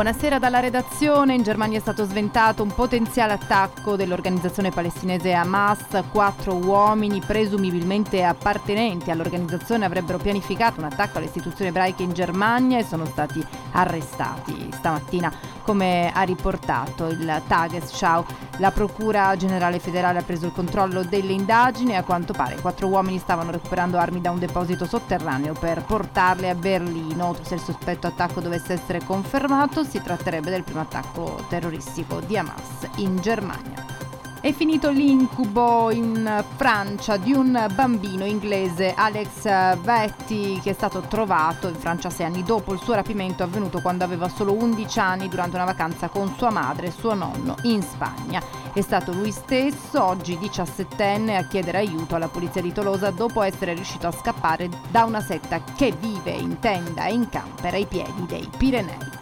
Buonasera dalla redazione. In Germania è stato sventato un potenziale attacco dell'organizzazione palestinese Hamas. Quattro uomini, presumibilmente appartenenti all'organizzazione, avrebbero pianificato un attacco alle istituzioni ebraiche in Germania e sono stati arrestati stamattina, come ha riportato il Tagesschau. La Procura Generale Federale ha preso il controllo delle indagini e a quanto pare quattro uomini stavano recuperando armi da un deposito sotterraneo per portarle a Berlino. Se il sospetto attacco dovesse essere confermato, si tratterebbe del primo attacco terroristico di Hamas in Germania. È finito l'incubo in Francia di un bambino inglese, Alex Vetti, che è stato trovato in Francia sei anni dopo il suo rapimento avvenuto quando aveva solo 11 anni durante una vacanza con sua madre e suo nonno in Spagna. È stato lui stesso, oggi 17enne, a chiedere aiuto alla polizia di Tolosa dopo essere riuscito a scappare da una setta che vive in tenda e in camper ai piedi dei Pirenei.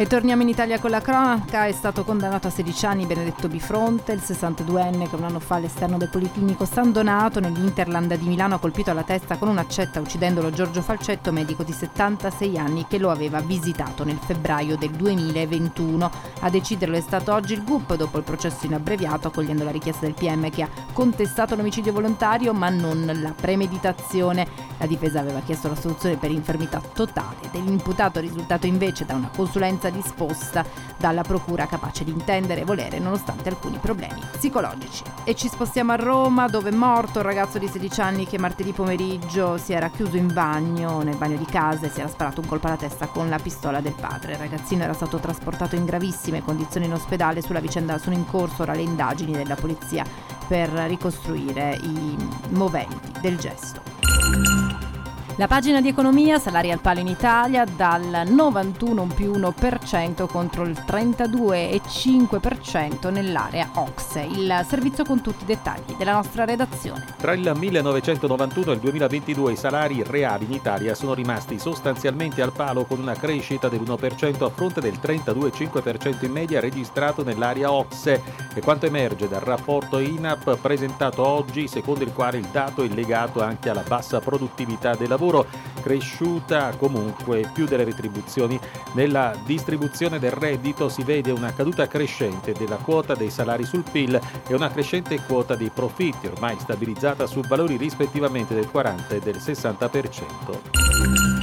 E torniamo in Italia con la cronaca. È stato condannato a 16 anni Benedetto Bifronte, il 62enne che un anno fa all'esterno del Policlinico San Donato nell'Interland di Milano ha colpito alla testa con un'accetta uccidendolo Giorgio Falcetto, medico di 76 anni che lo aveva visitato nel febbraio del 2021. A deciderlo è stato oggi il GUP dopo il processo in abbreviato accogliendo la richiesta del PM che ha contestato l'omicidio volontario ma non la premeditazione. La difesa aveva chiesto la soluzione per infermità totale dell'imputato, risultato invece da una consulenza disposta dalla procura capace di intendere e volere nonostante alcuni problemi psicologici. E ci spostiamo a Roma dove è morto un ragazzo di 16 anni che martedì pomeriggio si era chiuso in bagno, nel bagno di casa e si era sparato un colpo alla testa con la pistola del padre. Il ragazzino era stato trasportato in gravissime condizioni in ospedale, sulla vicenda sono in corso ora le indagini della polizia per ricostruire i moventi del gesto. La pagina di economia, salari al palo in Italia, dal 91 più 1% contro il 32,5% nell'area OXE. Il servizio con tutti i dettagli della nostra redazione. Tra il 1991 e il 2022 i salari reali in Italia sono rimasti sostanzialmente al palo con una crescita dell'1% a fronte del 32,5% in media registrato nell'area OXE e quanto emerge dal rapporto INAP presentato oggi secondo il quale il dato è legato anche alla bassa produttività del lavoro cresciuta comunque più delle retribuzioni. Nella distribuzione del reddito si vede una caduta crescente della quota dei salari sul PIL e una crescente quota dei profitti, ormai stabilizzata su valori rispettivamente del 40 e del 60%.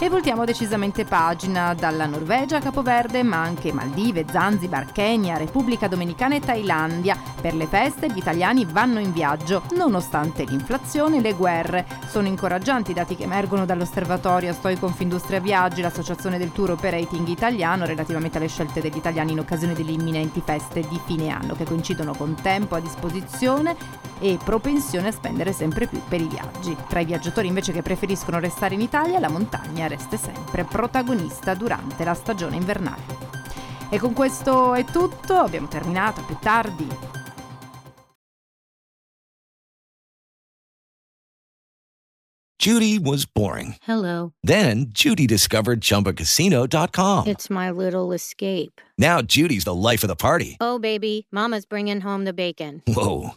E voltiamo decisamente pagina dalla Norvegia a Capoverde, ma anche Maldive, Zanzibar, Kenya, Repubblica Dominicana e Thailandia. Per le feste gli italiani vanno in viaggio, nonostante l'inflazione e le guerre. Sono incoraggianti i dati che emergono dall'osservatorio Stoi Confindustria Viaggi, l'associazione del tour operating italiano, relativamente alle scelte degli italiani in occasione delle imminenti feste di fine anno, che coincidono con tempo a disposizione e propensione a spendere sempre più per i viaggi. Tra i viaggiatori invece che preferiscono restare in Italia, la montagna resta sempre protagonista durante la stagione invernale. E con questo è tutto, abbiamo terminato, a più tardi. Judy was boring. Hello. Then Judy discovered ChumbaCasino.com. It's my little escape. Now Judy's the life of the party. Oh, baby, Mama's bringing home the bacon. Whoa,